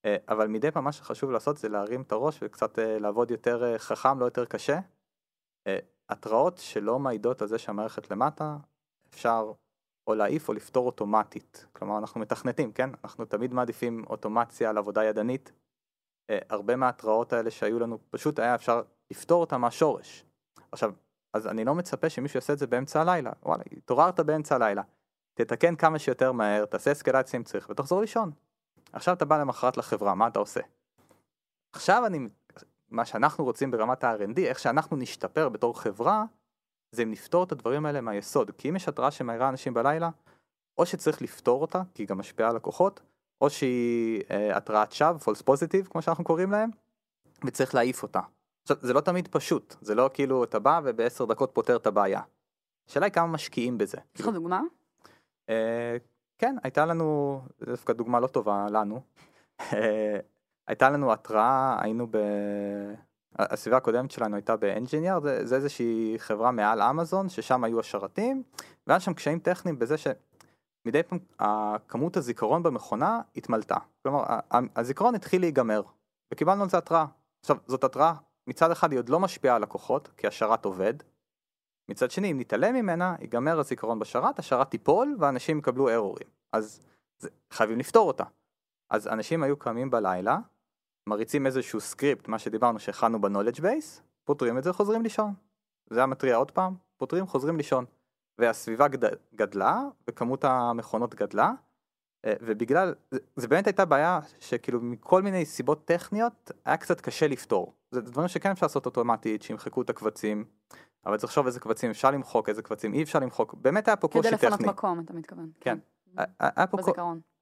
אה, אבל מדי פעם מה שחשוב לעשות זה להרים את הראש וקצת לעבוד יותר חכם, לא יותר קשה. התראות שלא מעידות על זה שהמערכת למטה, אפשר או להעיף או לפתור אוטומטית. כלומר, אנחנו מתכנתים, כן? אנחנו תמיד מעדיפים אוטומציה על עבודה ידנית. אה, הרבה מההתראות האלה שהיו לנו, פשוט היה אפשר לפתור אותם מהשורש. עכשיו, אז אני לא מצפה שמישהו יעשה את זה באמצע הלילה. וואלה, התעוררת באמצע הלילה. תתקן כמה שיותר מהר, תעשה אסקלציה אם צריך, ותחזור לישון. עכשיו אתה בא למחרת לחברה, מה אתה עושה? עכשיו אני, מה שאנחנו רוצים ברמת ה-R&D, איך שאנחנו נשתפר בתור חברה, זה אם נפתור את הדברים האלה מהיסוד. כי אם יש התראה שמעירה אנשים בלילה, או שצריך לפתור אותה, כי היא גם משפיעה על לקוחות, או שהיא אה, התראת שווא, false positive, כמו שאנחנו קוראים להם, וצריך להעיף אותה. עכשיו, זה לא תמיד פשוט, זה לא כאילו אתה בא ובעשר דקות פותר את הבעיה. השאלה היא כמה משקיעים בזה. יש לך דוגמה? אה, כן, הייתה לנו, זו דווקא דוגמה לא טובה לנו. אה, הייתה לנו התראה, היינו ב... הסביבה הקודמת שלנו הייתה באנג'יניאר, זה, זה איזושהי חברה מעל אמזון, ששם היו השרתים, והיה שם קשיים טכניים בזה שמדי פעם כמות הזיכרון במכונה התמלתה. כלומר, הזיכרון התחיל להיגמר, וקיבלנו על זה התראה. עכשיו, זאת התראה, מצד אחד היא עוד לא משפיעה על לקוחות, כי השרת עובד, מצד שני, אם נתעלם ממנה, ייגמר הזיכרון בשרת, השרת תיפול ואנשים יקבלו ארורים. אז חייבים לפתור אותה. אז אנשים היו קמים בלילה, מריצים איזשהו סקריפט, מה שדיברנו שהכנו ב-knowledge base, פותרים את זה, חוזרים לישון. זה היה מתריע עוד פעם, פותרים, חוזרים לישון. והסביבה גד... גדלה, וכמות המכונות גדלה, אה, ובגלל, זה, זה באמת הייתה בעיה שכאילו מכל מיני סיבות טכניות, היה קצת קשה לפתור. זה דברים שכן אפשר לעשות אוטומטית, שימחקו את הקבצים, אבל צריך לחשוב איזה קבצים אפשר למחוק, איזה קבצים אי אפשר למחוק, באמת היה פה כדי קושי לפנות טכני. מקום, אתה מתכוון. כן. היה- היה פה.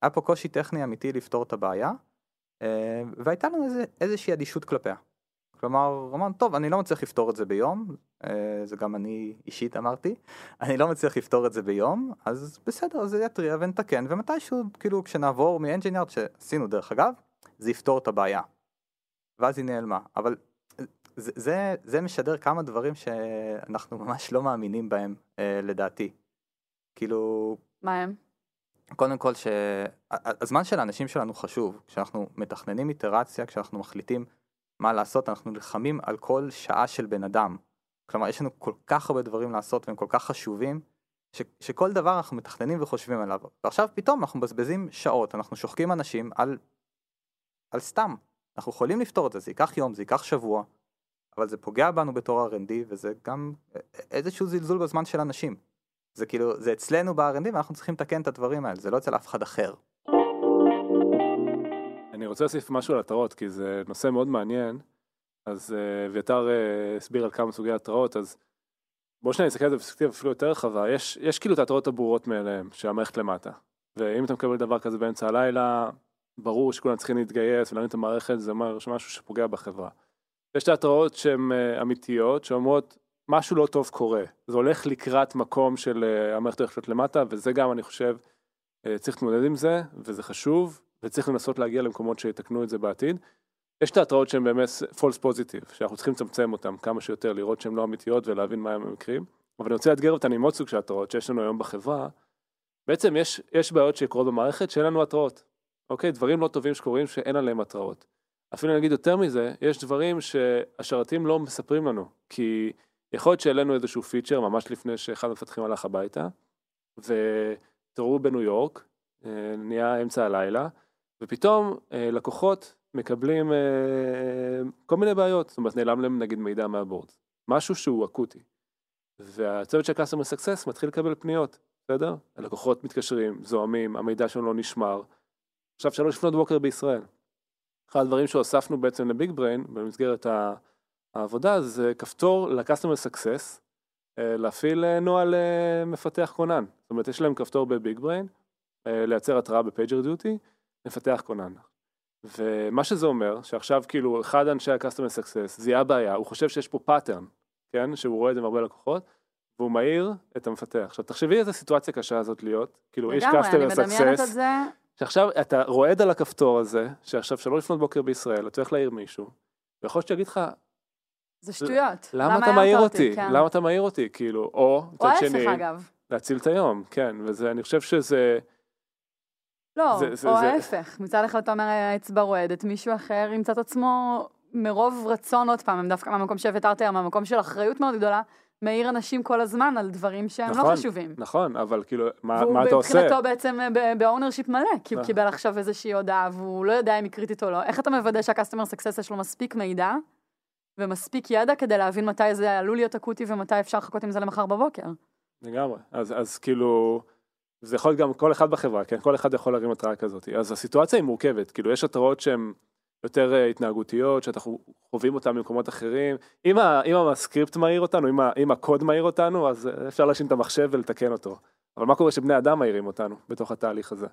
היה פה קושי טכני אמיתי לפתור את הבעיה, והייתה לנו איזה, איזושהי אדישות כלפיה. כלומר, אמרנו, טוב, אני לא מצליח לפתור את זה ביום, אה, זה גם אני אישית אמרתי, אני לא מצליח לפתור את זה ביום, אז בסדר, זה יתריע ונתקן, ומתישהו, כאילו, כשנעבור מ-Engineered, שעשינו דרך אגב, זה יפתור את הבעיה. ואז היא נעלמה. אבל זה, זה, זה משדר כמה דברים שאנחנו ממש לא מאמינים בהם, אה, לדעתי. כאילו, מה הם? קודם כל שהזמן של האנשים שלנו חשוב, כשאנחנו מתכננים איטרציה, כשאנחנו מחליטים מה לעשות, אנחנו נלחמים על כל שעה של בן אדם. כלומר, יש לנו כל כך הרבה דברים לעשות והם כל כך חשובים, ש, שכל דבר אנחנו מתכננים וחושבים עליו. ועכשיו פתאום אנחנו מבזבזים שעות, אנחנו שוחקים אנשים על, על סתם. אנחנו יכולים לפתור את זה, זה ייקח יום, זה ייקח שבוע, אבל זה פוגע בנו בתור R&D וזה גם איזשהו זלזול בזמן של אנשים. זה כאילו, זה אצלנו ב-R&D ואנחנו צריכים לתקן את הדברים האלה, זה לא אצל אף אחד אחר. אני רוצה להוסיף משהו על התראות, כי זה נושא מאוד מעניין. אז אה, אביתר uh, הסביר על כמה סוגי התראות, אז בואו שניה נסתכל על זה בפרספקטיבה אפילו יותר רחבה. יש, יש כאילו את ההתראות הברורות מאליהן, שהמערכת למטה. ואם אתה מקבל דבר כזה באמצע הלילה, ברור שכולם צריכים להתגייס ולהרים את המערכת, זה אומר משהו שפוגע בחברה. יש את ההתראות שהן uh, אמיתיות, שאומרות משהו לא טוב קורה. זה הולך לקראת מקום של uh, המערכת הולכת למטה, וזה גם, אני חושב, uh, צריך להתמודד עם זה, וזה חשוב, וצריך לנסות להגיע למקומות שיתקנו את זה בעתיד. יש את ההתראות שהן באמת false positive, שאנחנו צריכים לצמצם אותן כמה שיותר, לראות שהן לא אמיתיות ולהבין מה הם המקרים. אבל אני רוצה לאתגר אותן עם עוד סוג של התראות שיש לנו היום בחברה. בעצם יש, יש בעיות שקורות במערכת שאין לנו התראות. אוקיי? דברים לא טובים שקורים שאין עליהם התראות. אפילו נגיד יותר מזה, יש דברים שהשרתים לא מספרים לנו, כי יכול להיות שהעלינו איזשהו פיצ'ר ממש לפני שאחד המפתחים הלך הביתה, ותראו בניו יורק, אה, נהיה אמצע הלילה, ופתאום אה, לקוחות מקבלים אה, כל מיני בעיות, זאת אומרת נעלם להם נגיד מידע מהבורד, משהו שהוא אקוטי. והצוות של customer success מתחיל לקבל פניות, בסדר? הלקוחות מתקשרים, זועמים, המידע שלנו לא נשמר. עכשיו שלוש לפנות בוקר בישראל. אחד הדברים שהוספנו בעצם לביג בריין במסגרת העבודה זה כפתור ל-customer success אה, להפעיל אה, נוהל אה, מפתח כונן. זאת אומרת יש להם כפתור ב-BigBrain, לייצר התראה ב-PagerDuty, מפתח כונן. ומה שזה אומר, שעכשיו כאילו אחד אנשי ה-customer success זיהה בעיה, הוא חושב שיש פה pattern, כן, שהוא רואה את זה מהרבה לקוחות, והוא מעיר את המפתח. עכשיו תחשבי איזה סיטואציה קשה הזאת להיות, כאילו איש customer success, שעכשיו אתה רועד על הכפתור הזה, שעכשיו שלוש לפנות בוקר בישראל, אתה הולך להעיר מישהו, ויכול להיות שיגיד לך, זה שטויות. למה אתה מעיר אותי? כן. למה אתה מעיר אותי? כאילו, או, מצד שני. להציל את היום, כן, וזה, אני חושב שזה, לא, זה- זה- או זה- ההפך. מצד אחד אתה אומר האצבע רועדת, מישהו אחר ימצא את עצמו מרוב רצון עוד פעם, דווקא מהמקום תיאר, מהמקום של אחריות מאוד גדולה, מעיר אנשים כל הזמן על דברים שהם לא נכון, חשובים. נכון, אבל כאילו, מה, והוא מה אתה עושה? מבחינתו בעצם ב-ownership מלא, כי הוא אה. קיבל עכשיו איזושהי הודעה והוא לא יודע אם היא קריטית או לא. איך אתה מוודא שהקסטומר סקסס יש לו מספיק מידע ומספיק ידע כדי להבין מתי זה עלול להיות אקוטי ומתי אפשר לחכות עם זה למחר בבוקר? לגמרי, אז, אז כאילו, זה יכול להיות גם כל אחד בחברה, כן? כל אחד יכול להרים התראה כזאת. אז הסיטואציה היא מורכבת, כאילו יש התראות שהן יותר אה, התנהגותיות, שאנחנו חווים אותן במקומות אחרים. אם, ה, אם הסקריפט מעיר אותנו, אם, ה, אם הקוד מעיר אותנו, אז אה, אפשר להשאיר את המחשב ולתקן אותו. אבל מה קורה שבני אדם מעירים אותנו בתוך התהליך הזה?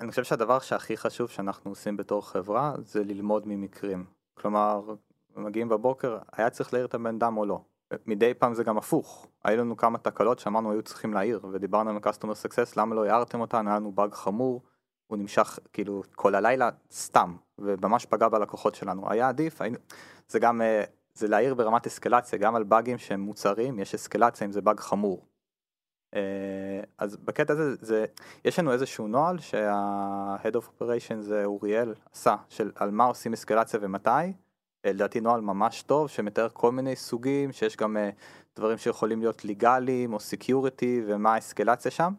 אני חושב שהדבר שהכי חשוב שאנחנו עושים בתור חברה זה ללמוד ממקרים. כלומר, מגיעים בבוקר, היה צריך להעיר את הבן אדם או לא. מדי פעם זה גם הפוך. היו לנו כמה תקלות שאמרנו היו צריכים להעיר, ודיברנו עם ה-customer success, למה לא הערתם אותנו, היה לנו באג חמור, הוא נמשך כאילו כל הלילה סתם, וממש פגע בלקוחות שלנו. היה עדיף, היינו... זה גם, אה, זה להעיר ברמת אסקלציה, גם על באגים שהם מוצרים, יש אסקלציה אם זה באג חמור. אה, אז בקטע הזה, זה, יש לנו איזשהו נוהל שה-Head of Operation זה אוריאל עשה, של על מה עושים אסקלציה ומתי. אה, לדעתי נוהל ממש טוב שמתאר כל מיני סוגים, שיש גם אה, דברים שיכולים להיות legal-ים או security ומה ה-escalation שם.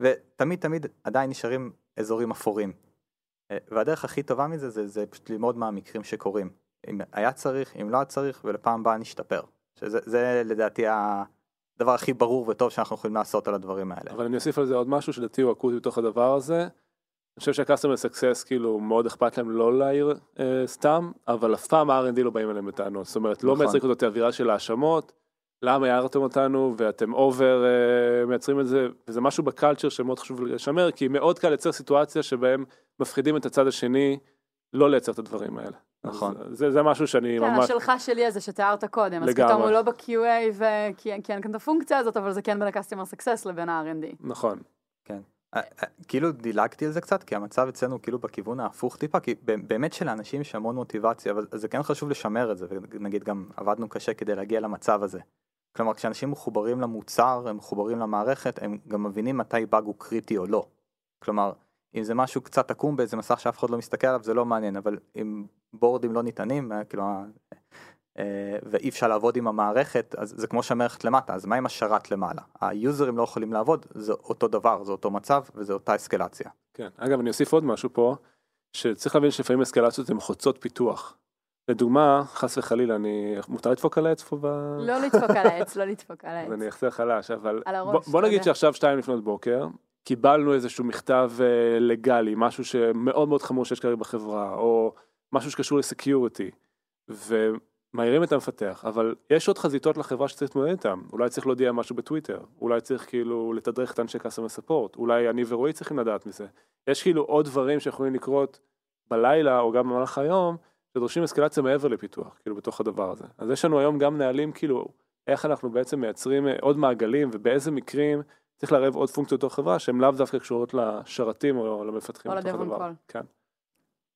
ותמיד תמיד עדיין נשארים אזורים אפורים. אה, והדרך הכי טובה מזה זה, זה פשוט ללמוד מהמקרים שקורים. אם היה צריך, אם לא היה צריך, ולפעם הבאה נשתפר. שזה זה לדעתי הדבר הכי ברור וטוב שאנחנו יכולים לעשות על הדברים האלה. אבל אני אוסיף על זה עוד משהו שלדעתי הוא אקוטי בתוך הדבר הזה. אני חושב שה-customer success כאילו מאוד אכפת להם לא להעיר אה, סתם, אבל אף פעם ה-R&D לא באים אליהם בטענות. זאת אומרת, לא נכון. מייצרים כזאת אווירה של האשמות, למה הערתם אותנו ואתם over אה, מייצרים את זה, וזה משהו ב-culture שמאוד חשוב לשמר, כי מאוד קל לייצר סיטואציה שבהם מפחידים את הצד השני לא לייצר את הדברים האלה. נכון. אז זה, זה משהו שאני כן, ממש... השלך שלי הזה שתיארת קודם, אז לגמרי. פתאום הוא לא ב-QA וכי אין כאן את הפונקציה הזאת, אבל זה כן בין ה-customer success לבין ה-R&D. נכון. אה, אה, כאילו דילגתי על זה קצת כי המצב אצלנו כאילו בכיוון ההפוך טיפה כי באמת שלאנשים יש המון מוטיבציה אבל זה כן חשוב לשמר את זה ונגיד גם עבדנו קשה כדי להגיע למצב הזה. כלומר כשאנשים מחוברים למוצר הם מחוברים למערכת הם גם מבינים מתי באג הוא קריטי או לא. כלומר אם זה משהו קצת עקום באיזה מסך שאף אחד לא מסתכל עליו זה לא מעניין אבל אם בורדים לא ניתנים אה, כאילו ואי אפשר לעבוד עם המערכת אז זה כמו שהמערכת למטה אז מה עם השרת למעלה היוזרים לא יכולים לעבוד זה אותו דבר זה אותו מצב וזה אותה אסקלציה. כן, אגב אני אוסיף עוד משהו פה, שצריך להבין שלפעמים escalation-ות הן חוצות פיתוח. לדוגמה, חס וחלילה, אני, מותר לדפוק על העץ פה ב... לא לדפוק על העץ, לא לדפוק על העץ. אני אחזר חלש, אבל על הראש, בוא, בוא אתה נגיד. שעכשיו שתיים לפנות בוקר, קיבלנו איזשהו מכתב אה, legal-י, משהו שמאוד מאוד חמור שיש כרגע בחברה, או משהו שקשור ל-security, ומעירים את המפתח, אבל יש עוד חזיתות לחברה שצריך להתמודד איתן, אולי צריך להודיע משהו ב-Twitter, אולי צריך כאילו לתדרך את אנשי customer support, אולי אני ורועי צריכים לדעת מזה. יש כאילו עוד דברים שיכולים לקרות בלילה או גם במהלך היום, שדורשים אסקלציה מעבר לפיתוח, כאילו בתוך הדבר הזה. אז יש לנו היום גם נהלים כאילו, איך אנחנו בעצם מייצרים אה, עוד מעגלים ובאיזה מקרים צריך לערב עוד פונקציות בתוך חברה שהן לאו דווקא קשורות לשרתים או למפתחים או ל-dev on call. כן.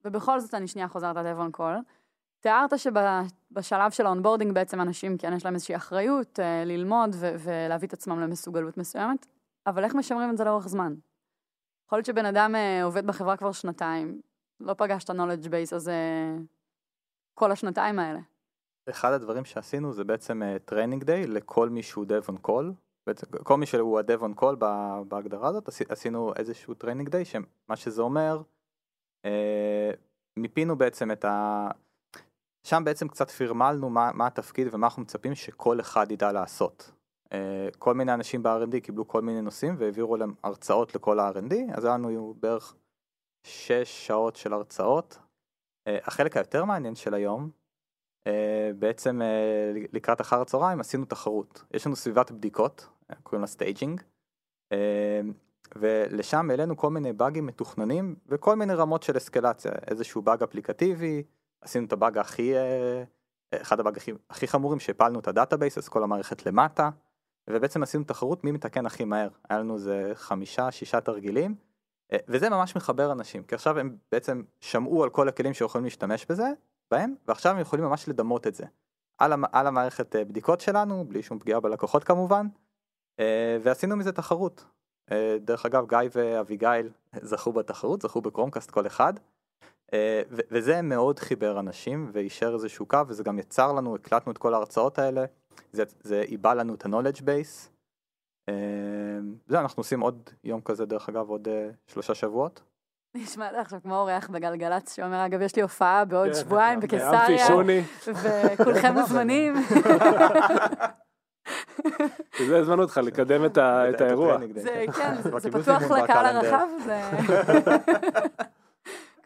ובכל זאת אני שנייה חוזרת ל-dev on call. תיארת שבשלב של ה-onboarding בעצם אנשים כן יש להם איזושהי אחריות אה, ללמוד ולהביא את עצמם למסוגלות מסוימת, אבל איך משמרים את זה לאורך זמן? יכול להיות שבן אדם אה, עובד בחברה כבר שנתיים, לא פגש את ה-knowledge base הזה כל השנתיים האלה. אחד הדברים שעשינו זה בעצם training day לכל מי שהוא dev on call. בעצם כל מי שהוא ה-dev on call בהגדרה הזאת עשי- עשינו איזשהו training day שמה שזה אומר אה, מיפינו בעצם את ה... שם בעצם קצת פרמלנו מה, מה התפקיד ומה אנחנו מצפים שכל אחד ידע לעשות. אה, כל מיני אנשים ב-R&D קיבלו כל מיני נושאים והעבירו להם הרצאות לכל ה-R&D אז היה לנו בערך 6 שעות של הרצאות. אה, החלק היותר מעניין של היום אה, בעצם אה, לקראת אחר הצהריים עשינו תחרות. יש לנו סביבת בדיקות, קוראים לה staging, אה, ולשם העלינו כל מיני באגים מתוכננים וכל מיני רמות של אסקלציה, איזשהו באג אפליקטיבי, עשינו את הבאג הכי, אה, אחד הבאג הכי, הכי חמורים שהפלנו את ה-database, אז כל המערכת למטה, ובעצם עשינו תחרות מי מתקן הכי מהר. היה לנו איזה חמישה, שישה תרגילים, אה, וזה ממש מחבר אנשים, כי עכשיו הם בעצם שמעו על כל הכלים שיכולים להשתמש בזה, בהם, ועכשיו הם יכולים ממש לדמות את זה. על, המ, על המערכת אה, בדיקות שלנו, בלי שום פגיעה בלקוחות כמובן, אה, ועשינו מזה תחרות. אה, דרך אגב, גיא ואביגיל זכו בתחרות, זכו ב-Chromecast כל אחד, אה, וזה מאוד חיבר אנשים ואישר איזשהו קו, וזה גם יצר לנו, הקלטנו את כל ההרצאות האלה, זה, זה איבא לנו את ה-knowledge base. אה, זהו, אנחנו עושים עוד יום כזה, דרך אגב, עוד אה, שלושה שבועות. נשמע לי עכשיו כמו אורח בגלגלצ שאומר, אגב, יש לי הופעה בעוד כן, שבועיים באמפי בקיסריה, וכולכם מוזמנים. בגלל זה הזמנו אותך לקדם את האירוע. זה כן, זה- זה פתוח. לקהל הרחב, זה...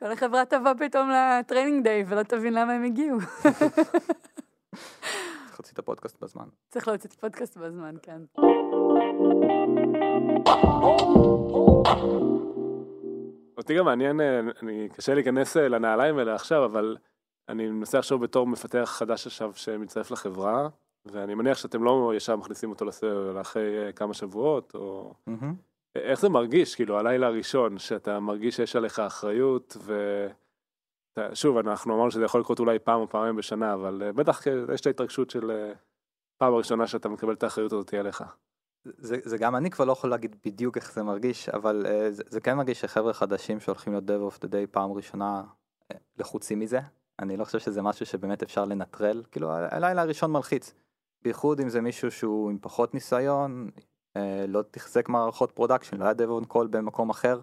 כל החברה תבוא פתאום ל-training day ולא תבין למה הם הגיעו. צריך להוציא את הפודקאסט בזמן. צריך להוציא את הפודקאסט בזמן, כן. אותי גם מעניין, אה, אני קשה להיכנס אה, לנעליים האלה עכשיו, אבל אני מנסה לחשוב בתור מפתח חדש עכשיו שמצטרף לחברה, ואני מניח שאתם לא ישר מכניסים אותו אלא אחרי אה, כמה שבועות, או... מהמם. איך זה מרגיש, כאילו, הלילה הראשון, שאתה מרגיש שיש עליך אחריות, ו... שוב, אנחנו אמרנו שזה יכול לקרות אולי פעם או פעמיים בשנה, אבל אה, בטח יש את ההתרגשות של אה, פעם הראשונה שאתה מקבל את האחריות הזאת עליך. זה, זה גם אני כבר לא יכול להגיד בדיוק איך זה מרגיש, אבל uh, זה, זה כן מרגיש שחבר'ה חדשים שהולכים להיות Dev of the Day פעם ראשונה לחוצים מזה. אני לא חושב שזה משהו שבאמת אפשר לנטרל, כאילו הלילה הראשון מלחיץ. בייחוד אם זה מישהו שהוא עם פחות ניסיון, לא תחזק מערכות production, לא היה on call במקום אחר.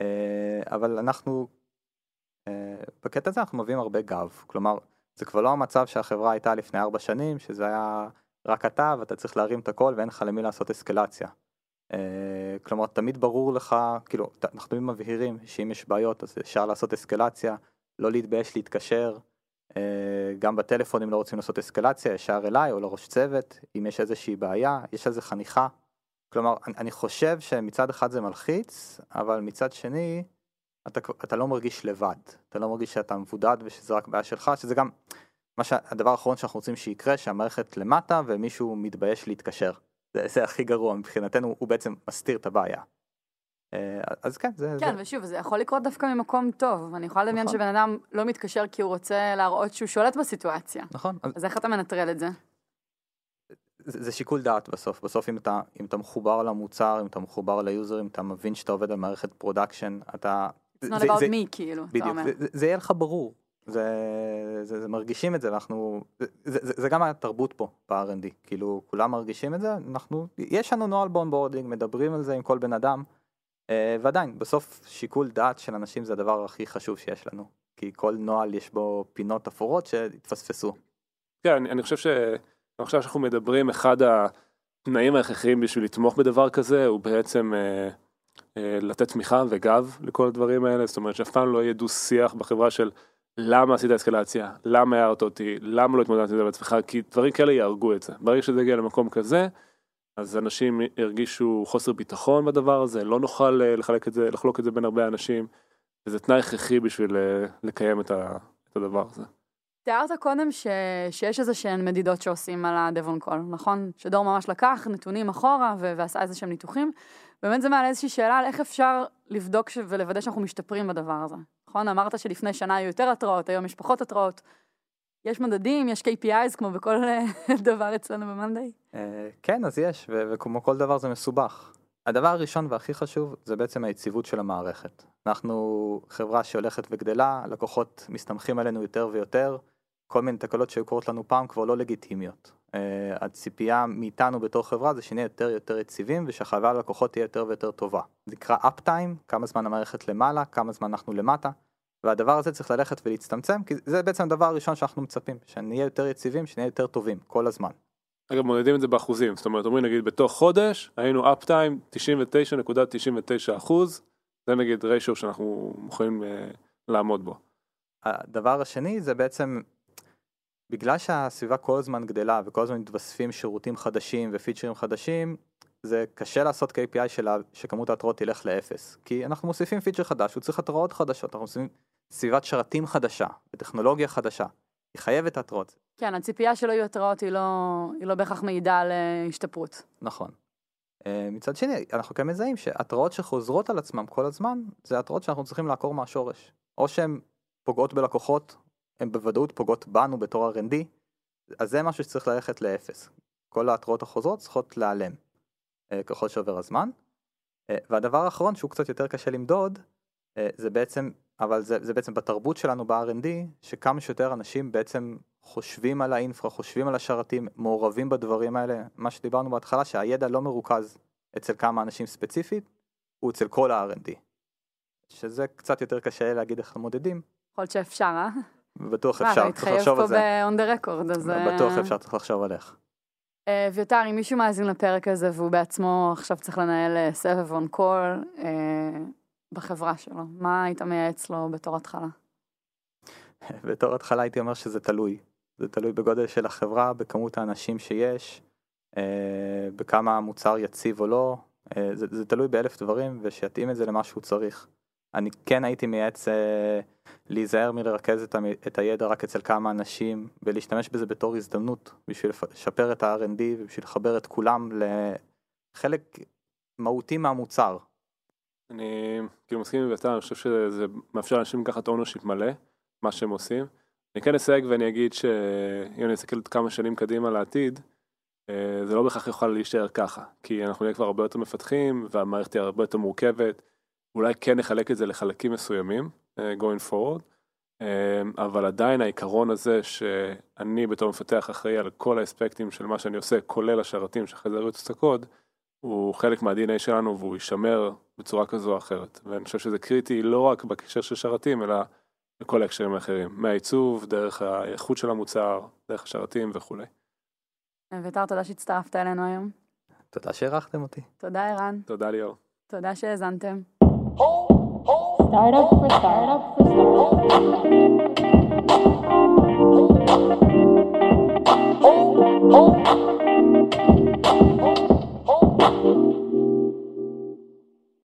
Uh, אבל אנחנו, uh, בקטע הזה אנחנו מביאים הרבה גב, כלומר זה כבר לא המצב שהחברה הייתה לפני ארבע שנים, שזה היה רק אתה ואתה צריך להרים את הכל ואין לך למי לעשות אסקלציה. כלומר תמיד ברור לך, כאילו אנחנו מבהירים שאם יש בעיות אז אפשר לעשות אסקלציה, לא להתבייש להתקשר, גם בטלפון אם לא רוצים לעשות אסקלציה ישר אליי או לראש צוות, אם יש איזושהי בעיה, יש איזה חניכה. כלומר אני, חושב שמצד אחד זה מלחיץ, אבל מצד שני אתה, אתה לא מרגיש לבד, אתה לא מרגיש שאתה מבודד ושזה רק בעיה שלך, שזה גם מה שהדבר האחרון שאנחנו רוצים שיקרה שהמערכת למטה ומישהו מתבייש להתקשר. זה, זה הכי גרוע מבחינתנו הוא בעצם מסתיר את הבעיה. אה, אז כן, זה... כן, זה... ושוב, זה יכול לקרות דווקא ממקום טוב. אני יכולה לדמיין נכון. שבן אדם לא מתקשר כי הוא רוצה להראות שהוא שולט בסיטואציה. נכון, אז אז איך אתה מנטרל את זה? זה, זה שיקול דעת בסוף, בסוף אם אתה, אם אתה מחובר למוצר, אם אתה מחובר ל user, אם אתה מבין שאתה עובד על מערכת production, אתה... It's not about me, כאילו, אתה בדיוק, אומר. זה, זה, זה יהיה לך ברור, זה, זה, זה מרגישים את זה, ואנחנו, זה, זה, זה, גם התרבות פה ב-R&D, כאילו כולם מרגישים את זה, אנחנו, יש לנו נוהל ב onboarding, מדברים על זה עם כל בן אדם, ועדיין, בסוף שיקול דעת של אנשים זה הדבר הכי חשוב שיש לנו, כי כל נוהל יש בו פינות אפורות שהתפספסו. כן, אני, אני חושב ש... עכשיו שאנחנו מדברים, אחד התנאים ההכרחיים בשביל לתמוך בדבר כזה הוא בעצם אה, אה, לתת תמיכה וגב לכל הדברים האלה, זאת אומרת שאף פעם לא יהיה דו שיח בחברה של למה עשית אסקלציה, למה הערת אותי, למה לא התמודדת עם זה בעצמך, כי דברים כאלה יהרגו את זה. ברגע שזה יגיע למקום כזה, אז אנשים ירגישו חוסר ביטחון בדבר הזה, לא נוכל אה, לחלק את זה, לחלוק את זה בין הרבה אנשים, וזה תנאי הכרחי בשביל אה, לקיים את, הדבר הזה. תיארת קודם ש... שיש איזה שהן מדידות שעושים על ה-Devon Call, נכון? שדור ממש לקח נתונים אחורה ו... ועשה איזה שהם ניתוחים. באמת זה מעלה איזושהי שאלה על איך אפשר לבדוק ש... ולוודא שאנחנו משתפרים בדבר הזה. נכון? אמרת שלפני שנה היו יותר התראות, היום יש פחות התראות. יש מדדים, יש KPIs כמו בכל דבר אצלנו במאנדיי. אה, כן, אז יש, וכמו כל דבר זה מסובך. הדבר הראשון והכי חשוב זה בעצם היציבות של המערכת. אנחנו חברה שהולכת וגדלה, לקוחות מסתמכים עלינו יותר ויותר, כל מיני תקלות שהיו קורות לנו פעם כבר לא לגיטימיות. Uh, הציפייה מאיתנו בתור חברה זה שנהיה יותר יותר יציבים ושהחוויה ללקוחות תהיה יותר ויותר טובה. זה נקרא אפטיים, כמה זמן המערכת למעלה, כמה זמן אנחנו למטה, והדבר הזה צריך ללכת ולהצטמצם, כי זה בעצם הדבר הראשון שאנחנו מצפים, שנהיה יותר יציבים, שנהיה יותר טובים, כל הזמן. אגב מודדים את זה באחוזים, זאת אומרת אומרים נגיד בתוך חודש היינו אפ טיים 99.99 אחוז, זה נגיד ריישו שאנחנו יכולים uh, לעמוד בו. הדבר השני זה בעצם, בגלל שהסביבה כל הזמן גדלה וכל הזמן מתווספים שירותים חדשים ופיצ'רים חדשים, זה קשה לעשות KPI שלה, שכמות ההתראות תלך לאפס. כי אנחנו מוסיפים פיצ'ר חדש, הוא צריך התראות חדשות, אנחנו מוסיפים סביבת שרתים חדשה וטכנולוגיה חדשה. היא חייבת התראות. כן, הציפייה שלא יהיו התראות היא לא, היא לא בהכרח מעידה על אה, השתפרות. נכון. אה, מצד שני, אנחנו כן מזהים שהתראות שחוזרות על עצמם כל הזמן, זה התראות שאנחנו צריכים לעקור מהשורש. או שהן פוגעות בלקוחות, הן בוודאות פוגעות בנו בתור R&D, אז זה משהו שצריך ללכת לאפס. כל ההתראות החוזרות צריכות להיעלם אה, ככל שעובר הזמן. והדבר האחרון שהוא קצת יותר קשה למדוד, זה בעצם, אבל זה, זה בעצם בתרבות שלנו ב-R&D, שכמה שיותר אנשים בעצם חושבים על האינפרה, חושבים על השרתים, מעורבים בדברים האלה, מה שדיברנו בהתחלה, שהידע לא מרוכז אצל כמה אנשים ספציפית, הוא אצל כל ה-R&D. שזה קצת יותר קשה להגיד איך מודדים, יכול להיות שאפשר, אה? בטוח אפשר, אתה צריך לחשוב על מתחייב זה. פה ב-on the record, אז... אה, בטוח אפשר, צריך לחשוב על איך. אה, אביתר, אם מישהו מאזין לפרק הזה והוא בעצמו עכשיו צריך לנהל אה, סבב קול אה, בחברה שלו, מה היית מייעץ לו בתור התחלה? בתור התחלה הייתי אומר שזה תלוי. זה תלוי בגודל של החברה, בכמות האנשים שיש, אה, בכמה המוצר יציב או לא, אה, זה, זה תלוי באלף דברים ושיתאים את זה למה שהוא צריך. אני כן הייתי מייעץ אה, להיזהר מלרכז את, המ, את הידע רק אצל כמה אנשים ולהשתמש בזה בתור הזדמנות בשביל לשפר את ה-R&D ובשביל לחבר את כולם לחלק מהותי מהמוצר. אני כאילו מסכים עם ביתר, אני חושב שזה מאפשר לאנשים לקחת ownership מלא, מה שהם עושים. אני כן אסייג ואני אגיד שאם אני אסתכל עוד כמה שנים קדימה לעתיד, אה, זה לא בהכרח יוכל להישאר ככה, כי אנחנו נהיה כבר הרבה יותר מפתחים והמערכת תהיה הרבה יותר מורכבת, אולי כן נחלק את זה לחלקים מסוימים, אה, going forward, אה, אבל עדיין העיקרון הזה שאני בתור מפתח אחראי על כל האספקטים של מה שאני עושה, כולל השרתים שאחרי זה יריצו את הקוד, הוא חלק מהDNA שלנו והוא יישמר בצורה כזו או אחרת. ואני חושב שזה קריטי לא רק בקשר של שרתים, אלא בכל ההקשרים האחרים. מהעיצוב, דרך האיכות של המוצר, דרך השרתים וכולי. אביתר, תודה שהצטרפת אלינו היום. תודה שאירחתם אותי. תודה, ערן. תודה, ליאור. תודה שהאזנתם. Startup. Oh, oh.